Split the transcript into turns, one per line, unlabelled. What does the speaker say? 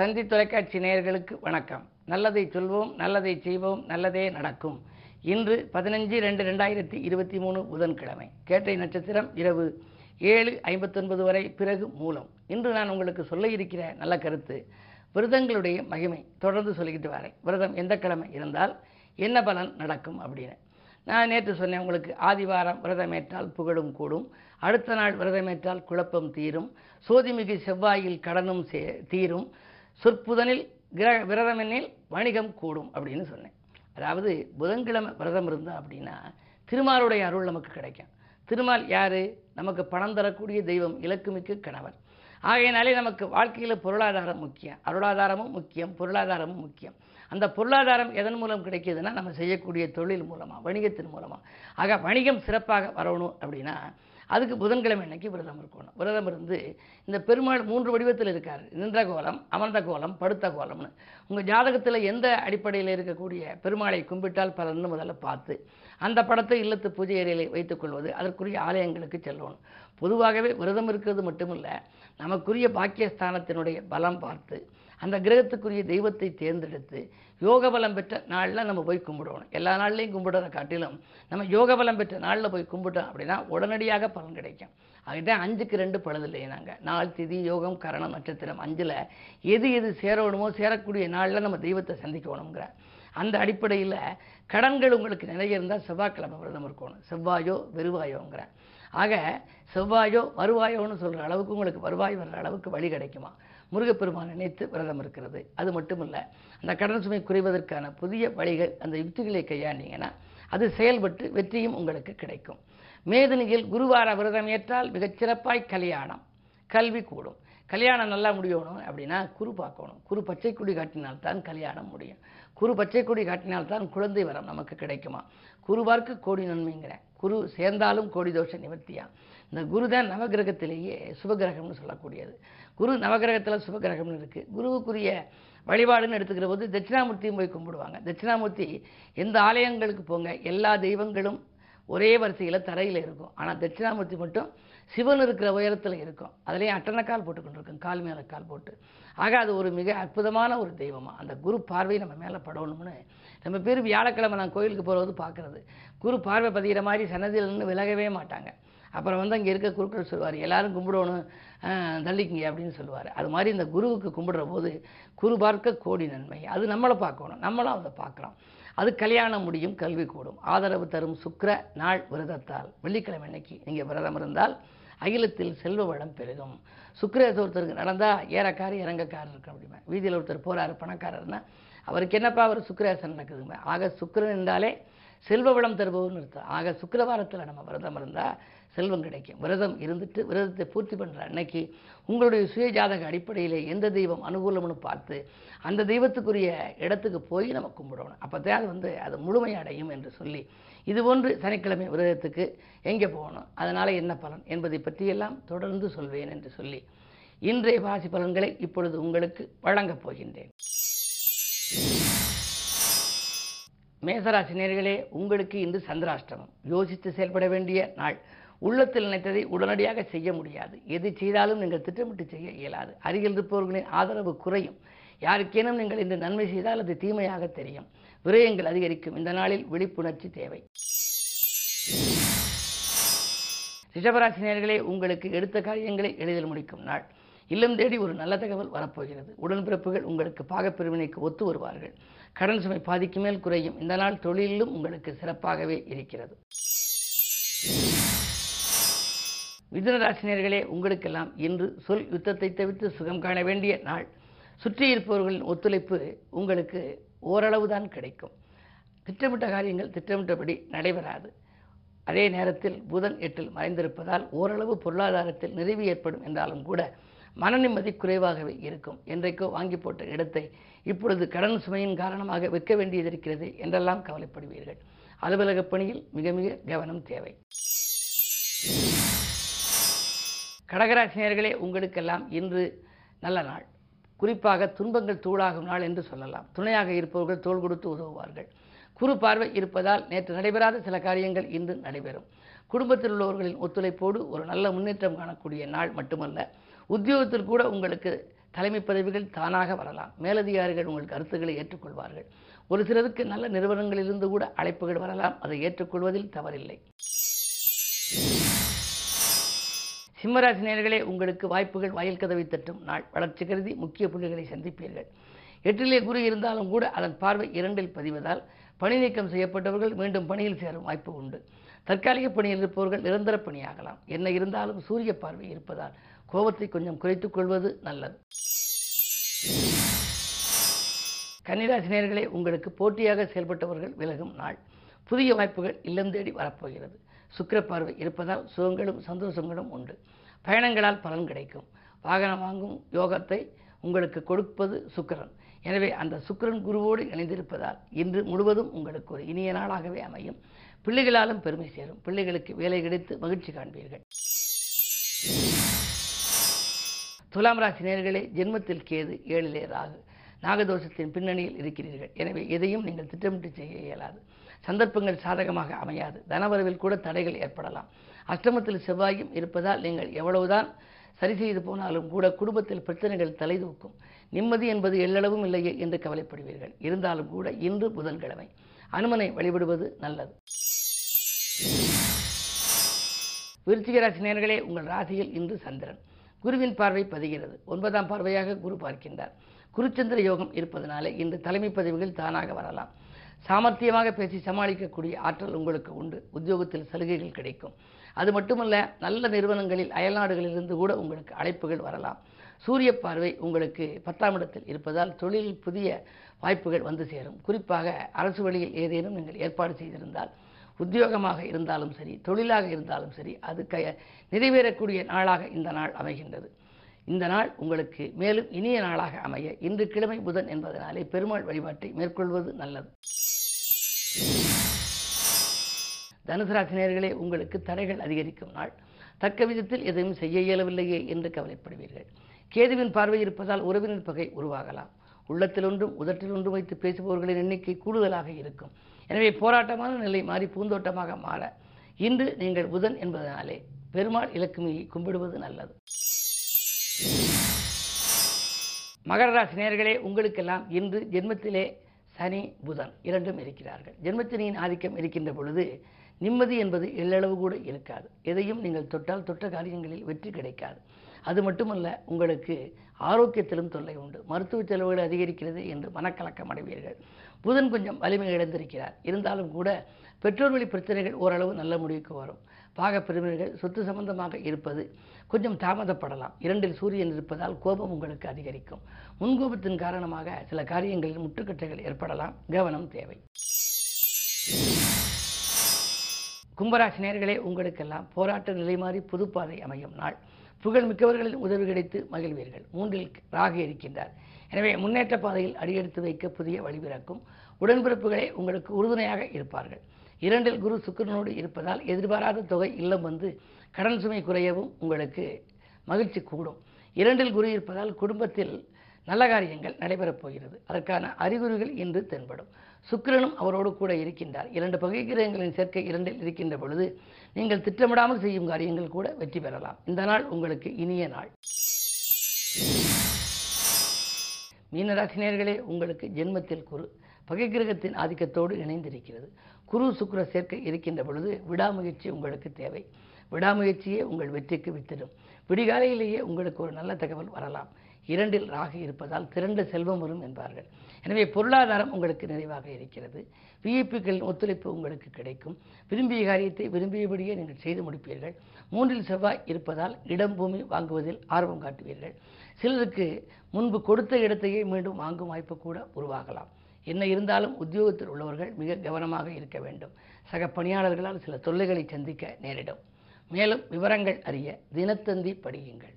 தந்தி தொலைக்காட்சி நேயர்களுக்கு வணக்கம். நல்லதை சொல்வோம் நல்லதை செய்வோம் நல்லதே நடக்கும். இன்று பதினஞ்சு ரெண்டு ரெண்டாயிரத்தி இருபத்தி மூணு புதன்கிழமை. கேட்டை நட்சத்திரம் இரவு ஏழு ஐம்பத்தொன்பது வரை பிறகு மூலம். இன்று நான் உங்களுக்கு சொல்ல இருக்கிற நல்ல கருத்து விரதங்களுடைய மகிமை தொடர்ந்து சொல்லிக்கிட்டு வரேன். விரதம் எந்த கிழமை இருந்தால் என்ன பலன் நடக்கும் அப்படின்னு. நான் நேற்று சொன்னேன் உங்களுக்கு ஆதிவாரம் விரதமேற்றால் புகழும் கூடும். அடுத்த நாள் விரதமேற்றால் குழப்பம் தீரும். சோதிமிகு செவ்வாயில் கடனும் சே தீரும். சொற்புதனில் கிர விரதமெனில் வணிகம் கூடும் அப்படின்னு சொன்னேன். அதாவது புதன்கிழமை விரதம் இருந்தா அப்படின்னா திருமாலுடைய அருள் நமக்கு கிடைக்கும். திருமால் யார்? நமக்கு பணம் தரக்கூடிய தெய்வம் இலக்குமிக்க கணவர் ஆகையினாலே நமக்கு வாழ்க்கையில் பொருளாதாரம் முக்கியம். அருளாதாரமும் முக்கியம் பொருளாதாரமும் முக்கியம். அந்த பொருளாதாரம் எதன் மூலம் கிடைக்கிதுன்னா நம்ம செய்யக்கூடிய தொழில் மூலமாக வணிகத்தின் மூலமாக ஆக வணிகம் சிறப்பாக வரணும் அப்படின்னா அதுக்கு புதன்கிழமை அன்னைக்கு விரதம் இருக்கணும். விரதம் இருந்து இந்த பெருமாள் மூன்று வடிவத்தில் இருக்கார். நின்ற கோலம் அமர்ந்த கோலம் படுத்த கோலம்னு. உங்கள் ஜாதகத்தில் எந்த அடிப்படையில் இருக்கக்கூடிய பெருமாளை கும்பிட்டால் பலன்னு முதல்ல பார்த்து அந்த படத்தை இல்லத்து பூஜை அறையிலே வைத்துக்கொள்வது அதற்குரிய ஆலயங்களுக்கு செல்லணும். பொதுவாகவே விரதம் இருக்கிறது மட்டுமில்லை நமக்குரிய பாக்கியஸ்தானத்தினுடைய பலம் பார்த்து அந்த கிரகத்துக்குரிய தெய்வத்தை தேர்ந்தெடுத்து யோக பலம் பெற்ற நாளில் நம்ம போய் கும்பிடணும். எல்லா நாள்லையும் கும்பிடுறத காட்டிலும் நம்ம யோக பலம் பெற்ற நாளில் போய் கும்பிட்டோம் அப்படின்னா உடனடியாக பலன் கிடைக்கும். அதுதான் அஞ்சுக்கு ரெண்டு பழுதில்லையே நாங்கள் நாள் திதி யோகம் கரணம் நட்சத்திரம் அஞ்சில் எது எது சேரணுமோ சேரக்கூடிய நாளில் நம்ம தெய்வத்தை சந்திக்கணுங்கிற அந்த அடிப்படையில் கடன்கள் உங்களுக்கு நிறைய இருந்தால் செவ்வாய்க்கிழமை விரதம் இருக்கணும். செவ்வாயோ வெறுவாயோங்கிற ஆக செவ்வாயோ வருவாயோன்னு சொல்கிற அளவுக்கு உங்களுக்கு வருவாய் வர்ற அளவுக்கு வழி கிடைக்குமா? முருகப்பெருமான் நினைத்து விரதம் இருக்கிறது. அது மட்டும் இல்லை அந்த கடன் சுமை குறைவதற்கான புதிய வழிகள் அந்த யுக்திகளை கையாண்டீங்கன்னா அது செயல்பட்டு வெற்றியும் உங்களுக்கு கிடைக்கும். மேதினியில் குருவார விரதம் ஏற்றால் மிகச்சிறப்பாய் கல்யாணம் கல்வி கூடும். கல்யாணம் நல்லா முடியணும் அப்படின்னா குரு பார்க்கணும். குரு பச்சை கொடி காட்டினால்தான் கல்யாணம் முடியும். குரு பச்சை கொடி காட்டினால்தான் குழந்தை வரம் நமக்கு கிடைக்குமா? குருவார்க்கு கோடி நன்மைங்கிற. குரு சேர்ந்தாலும் கோடி தோஷ நிவர்த்தியா? இந்த குரு தான் நவகிரகத்திலேயே சுபகிரகம்னு சொல்லக்கூடியது. குரு நவகிரகத்தில் சுபகிரகம்னு இருக்குது குருவுக்குரிய வழிபாடுன்னு எடுத்துக்கிற போது தட்சிணாமூர்த்தியும் போய் கும்பிடுவாங்க. தட்சிணாமூர்த்தி எந்த ஆலயங்களுக்கு போங்க எல்லா தெய்வங்களும் ஒரே வரிசையில் தரையில் இருக்கும். ஆனால் தட்சிணாமூர்த்தி மட்டும் சிவன் இருக்கிற உயரத்தில் இருக்கும். அதுலேயும் அட்டனக்கால் போட்டுக்கொண்டு இருக்கும் கால் மேலே கால் போட்டு. ஆக அது ஒரு மிக அற்புதமான ஒரு தெய்வமாக அந்த குரு பார்வை நம்ம மேலே படணும்னு. நம்ம பேர் வியாழக்கிழமை நான் கோயிலுக்கு போகிறது பார்க்குறது. குரு பார்வை பதிகிற மாதிரி சன்னதியிலேருந்து விலகவே மாட்டாங்க. அப்புறம் வந்து அங்கே இருக்க குருக்கள் சொல்லுவார் எல்லாரும் கும்பிடணும் தள்ளிக்குங்க அப்படின்னு சொல்லுவார். அது மாதிரி இந்த குருவுக்கு கும்பிடுற போது குரு பார்க்க கோடி நன்மை. அது நம்மளை பார்க்கணும். நம்மளும் அதை பார்க்குறோம் அது கல்யாணம் முடியும் கல்வி கூடும். ஆதரவு தரும் சுக்கர நாள் விரதத்தால். வெள்ளிக்கிழமை அன்னைக்கு நீங்கள் விரதம் இருந்தால் அகிலத்தில் செல்வ வளம் பெருகும். சுக்கரேச ஒருத்தருக்கு நடந்தால் ஏறக்காரு இறங்கக்காரர் இருக்கு அப்படிமா. வீதியில் ஒருத்தர் போகிறாரு பணக்காரர்னா அவருக்கு என்னப்பா அவர் சுக்கரேசன் நடக்குதுங்க. ஆக சுக்கரன் என்றாலே செல்வ வளம் தருபவர்னு அர்த்தம் ஆக சுக்கிரவாரத்தில் நம்ம விரதம் இருந்தால் செல்வம் கிடைக்கும். விரதம் இருந்துட்டு விரதத்தை பூர்த்தி பண்ணுற அன்னைக்கு உங்களுடைய சுய ஜாதக அடிப்படையில் எந்த தெய்வம் அனுகூலம்னு பார்த்து அந்த தெய்வத்துக்குரிய இடத்துக்கு போய் நம்ம கும்பிடணும். அப்போ தான் அது வந்து அது முழுமையடையும் என்று சொல்லி இது போன்று சனிக்கிழமை விரதத்துக்கு எங்கே போகணும்? அதனால் என்ன பலன் என்பதை பற்றியெல்லாம் தொடர்ந்து சொல்வேன் என்று சொல்லி இன்றைய வாசி பலன்களை இப்பொழுது உங்களுக்கு வழங்கப் போகின்றேன். மேசராசினியர்களே உங்களுக்கு இன்று சந்திராஷ்டமம். யோசித்து செயல்பட வேண்டிய நாள். உள்ளத்தில் நினைத்ததை உடனடியாக செய்ய முடியாது. எது செய்தாலும் நீங்கள் திட்டமிட்டு செய்ய இயலாது. அருகில் இருப்பவர்களின் ஆதரவு குறையும். யாருக்கேனும் நீங்கள் இந்த நன்மை செய்தால் அது தீமையாக தெரியும். விரயங்கள் அதிகரிக்கும். இந்த நாளில் விழிப்புணர்ச்சி தேவை. ரிஷபராசினியர்களே உங்களுக்கு எடுத்த காரியங்களை எளிதில் முடிக்கும் நாள். இல்லம் தேடி ஒரு நல்ல தகவல் வரப்போகிறது. உடன்பிறப்புகள் உங்களுக்கு பாகப்பிரிவினைக்கு ஒத்து வருவார்கள். கடன் சுமை பாதிக்கு மேல் குறையும். இந்த நாள் தொழிலிலும் உங்களுக்கு சிறப்பாகவே இருக்கிறது. மிதுனராசினியர்களே உங்களுக்கெல்லாம் இன்று சொல் யுத்தத்தை தவிர்த்து சுகம் காண வேண்டிய நாள். சுற்றி இருப்பவர்களின் ஒத்துழைப்பு உங்களுக்கு ஓரளவு தான் கிடைக்கும். திட்டமிட்ட காரியங்கள் திட்டமிட்டபடி நடைபெறாது. அதே நேரத்தில் புதன் எட்டில் மறைந்திருப்பதால் ஓரளவு பொருளாதாரத்தில் நிறைவு ஏற்படும் என்றாலும் கூட மன நிம்மதி குறைவாகவே இருக்கும். என்றைக்கோ வாங்கி போட்ட இடத்தை இப்பொழுது கடன் சுமையின் காரணமாக விற்க வேண்டியது இருக்கிறது என்றெல்லாம் கவலைப்படுவீர்கள். அலுவலக பணியில் மிக மிக கவனம் தேவை. கடகராசினியர்களே உங்களுக்கெல்லாம் இன்று நல்ல நாள். குறிப்பாக துன்பங்கள் தூளாகும் நாள் என்று சொல்லலாம். துணையாக இருப்பவர்கள் தோள் கொடுத்து உதவுவார்கள். குறு பார்வை இருப்பதால் நேற்று நடைபெறாத சில காரியங்கள் இன்று நடைபெறும். குடும்பத்தில் உள்ளவர்களின் ஒத்துழைப்போடு ஒரு நல்ல முன்னேற்றம் காணக்கூடிய நாள் மட்டுமல்ல உத்தியோகத்தில் கூட உங்களுக்கு தலைமை பதவிகள் தானாக வரலாம். மேலதிகாரிகள் உங்கள் கருத்துக்களை ஏற்றுக்கொள்வார்கள். ஒரு சிலருக்கு நல்ல நிறுவனங்களிலிருந்து கூட அழைப்புகள் வரலாம். அதை ஏற்றுக்கொள்வதில் தவறில்லை. சிம்மராசி நேர்களே உங்களுக்கு வாய்ப்புகள் வாயில் கதவை தட்டும் நாள். வளர்ச்சி கருதி முக்கிய புள்ளிகளை சந்திப்பீர்கள். எட்டிலே குரு இருந்தாலும் கூட அதன் பார்வை இரண்டில் பதிவதால் பணி நீக்கம் செய்யப்பட்டவர்கள் மீண்டும் பணியில் சேரும் வாய்ப்பு உண்டு. தற்காலிக பணியில் இருப்பவர்கள் நிரந்தர பணியாகலாம். என்ன இருந்தாலும் சூரிய பார்வை இருப்பதால் கோபத்தை கொஞ்சம் குறைத்துக் கொள்வது நல்லது. கன்னிராசினியர்களே உங்களுக்கு போட்டியாக செயல்பட்டவர்கள் விலகும் நாள். புதிய வாய்ப்புகள் இல்லம் தேடி வரப்போகிறது. சுக்கர பார்வை இருப்பதால் சுகங்களும் சந்தோஷங்களும் உண்டு. பயணங்களால் பலன் கிடைக்கும். வாகனம் வாங்கும் யோகத்தை உங்களுக்கு கொடுப்பது சுக்கரன். எனவே அந்த சுக்கிரன் குருவோடு இணைந்திருப்பதால் இன்று முழுவதும் உங்களுக்கு ஒரு இனிய நாளாகவே அமையும். பிள்ளைகளாலும் பெருமை சேரும். பிள்ளைகளுக்கு வேலை கிடைத்து மகிழ்ச்சி காண்பீர்கள். துலாம் ராசி நேர்களே ஜென்மத்தில் கேது ஏழிலே ராகு. நாகதோஷத்தின் பின்னணியில் இருக்கிறீர்கள். எனவே எதையும் நீங்கள் திட்டமிட்டு செய்ய இயலாது. சந்தர்ப்பங்கள் சாதகமாக அமையாது. தனவரவில் கூட தடைகள் ஏற்படலாம். அஷ்டமத்தில் செவ்வாயும் இருப்பதால் நீங்கள் எவ்வளவுதான் சரி செய்து போனாலும் கூட குடும்பத்தில் பிரச்சனைகள் தலைதூக்கும் நிம்மதி என்பது எல்லளவும் இல்லையே என்று கவலைப்படுவீர்கள். இருந்தாலும் கூட இன்று புதன்கிழமை. அனுமனை வழிபடுவது நல்லது. விருச்சிக ராசி நேர்களே உங்கள் ராசியில் இன்று சந்திரன். குருவின் பார்வை பதிகிறது. ஒன்பதாம் பார்வையாக குரு பார்க்கின்றார். குருச்சந்திர யோகம் இருப்பதனாலே இன்று தலைமை பதவிகள் தானாக வரலாம். சாமர்த்தியமாக பேசி சமாளிக்கக்கூடிய ஆற்றல் உங்களுக்கு உண்டு. உத்தியோகத்தில் சலுகைகள் கிடைக்கும். அது மட்டுமல்ல நல்ல நிறுவனங்களில் அயல்நாடுகளிலிருந்து கூட உங்களுக்கு அழைப்புகள் வரலாம். சூரிய பார்வை உங்களுக்கு பத்தாம் இடத்தில் இருப்பதால் தொழிலில் புதிய வாய்ப்புகள் வந்து சேரும். குறிப்பாக அரசு வழியில் ஏதேனும் நீங்கள் ஏற்பாடு செய்திருந்தால் உத்தியோகமாக இருந்தாலும் சரி தொழிலாக இருந்தாலும் சரி அது க நிறைவேறக்கூடிய நாளாக இந்த நாள் அமைகின்றது. இந்த நாள் உங்களுக்கு மேலும் இனிய நாளாக அமைய இன்று கிழமை புதன் என்பதனாலே பெருமாள் வழிபாட்டை மேற்கொள்வது நல்லது. தனுசு ராசினியர்களே உங்களுக்கு தடைகள் அதிகரிக்கும் நாள். தக்க விதத்தில் எதையும் செய்ய இயலவில்லையே என்று கவலைப்படுவீர்கள். கேதுவின் பார்வை இருப்பதால் உறவினர் பகை உருவாகலாம். உள்ளத்தில் ஒன்றும் உதட்டில் ஒன்றும் வைத்து பேசுபவர்களின் எண்ணிக்கை கூடுதலாக இருக்கும். எனவே போராட்டமான நிலை மாறி பூந்தோட்டமாக மாற இன்று நீங்கள் புதன் என்பதனாலே பெருமாள் இலக்குமியை கும்பிடுவது நல்லது. மகர ராசி நேர்களே உங்களுக்கெல்லாம் இன்று ஜென்மத்திலே சனி புதன் இரண்டும் இருக்கிறார்கள். ஜென்மத்தினியின் ஆதிக்கம் இருக்கின்ற பொழுது நிம்மதி என்பது எள்ளளவு கூட இருக்காது. எதையும் நீங்கள் தொட்டால் தொட்ட காரியங்களில் வெற்றி கிடைக்காது. அது மட்டுமல்ல உங்களுக்கு ஆரோக்கியத்திலும் தொல்லை உண்டு. மருத்துவ செலவுகள் அதிகரிக்கிறது என்று மனக்கலக்கம் அடைவீர்கள். புதன் கொஞ்சம் வலிமை இழந்திருக்கிறார். இருந்தாலும் கூட பெற்றோர் வழி பிரச்சனைகள் ஓரளவு நல்ல முடிவுக்கு வரும். பாகப் பெருமைகள் சொத்து சம்பந்தமாக இருப்பது கொஞ்சம் தாமதப்படலாம். இரண்டில் சூரியன் இருப்பதால் கோபம் உங்களுக்கு அதிகரிக்கும். முன்கோபத்தின் காரணமாக சில காரியங்களில் முட்டுக்கட்டைகள் ஏற்படலாம். கவனம் தேவை. கும்பராசி நேர்களே உங்களுக்கெல்லாம் போராட்ட நிலை மாறி புதுப்பாதை அமையும் நாள். புகழ் மிக்கவர்களின் உதவி கிடைத்து மகிழ்வீர்கள். மூன்றில் ராகு இருக்கின்றார். எனவே முன்னேற்ற பாதையில் அடியெடுத்து வைக்க புதிய வழிபிறக்கும் உடன்பிறப்புகளே உங்களுக்கு உறுதுணையாக இருப்பார்கள். இரண்டில் குரு சுக்கிரனோடு இருப்பதால் எதிர்பாராத தொகை இல்லம் வந்து கடன் சுமை குறையவும் உங்களுக்கு மகிழ்ச்சி கூடும். இரண்டில் குரு இருப்பதால் குடும்பத்தில் நல்ல காரியங்கள் நடைபெறப் போகிறது. அதற்கான அறிகுறிகள் இன்று தென்படும். சுக்கிரனும் அவரோடு கூட இருக்கின்றார். இரண்டு பகை கிரகங்களின் சேர்க்கை இரண்டில் இருக்கின்ற பொழுது நீங்கள் திட்டமிடாமல் செய்யும் காரியங்கள் கூட வெற்றி பெறலாம். இந்த நாள் உங்களுக்கு இனிய நாள். மீனராசினியர்களே உங்களுக்கு ஜென்மத்தில் குரு பகை கிரகத்தின் ஆதிக்கத்தோடு இணைந்திருக்கிறது. குரு சுக்கிர சேர்க்கை இருக்கின்ற பொழுது விடாமுயற்சி உங்களுக்கு தேவை. விடாமுயற்சியே உங்கள் வெற்றிக்கு வித்திடும். விடிகாலையிலேயே உங்களுக்கு ஒரு நல்ல தகவல் வரலாம். இரண்டில் ராகு இருப்பதால் திரண்ட செல்வம் வரும் என்பார்கள். எனவே பொருளாதாரம் உங்களுக்கு நிறைவாக இருக்கிறது. விஐபிக்களின் ஒத்துழைப்பு உங்களுக்கு கிடைக்கும். விரும்பிய காரியத்தை விரும்பியபடியே நீங்கள் செய்து முடிப்பீர்கள். மூன்றில் செவ்வாய் இருப்பதால் இடம் பூமி வாங்குவதில் ஆர்வம் காட்டுவீர்கள். சிலருக்கு முன்பு கொடுத்த இடத்தையே மீண்டும் வாங்கும் வாய்ப்பு கூட உருவாகலாம். என்ன இருந்தாலும் உத்தியோகத்தில் உள்ளவர்கள் மிக கவனமாக இருக்க வேண்டும். சக பணியாளர்களால் சில தொல்லைகளை சந்திக்க நேரிடும். மேலும் விவரங்கள் அறிய தினத்தந்தி படியுங்கள்.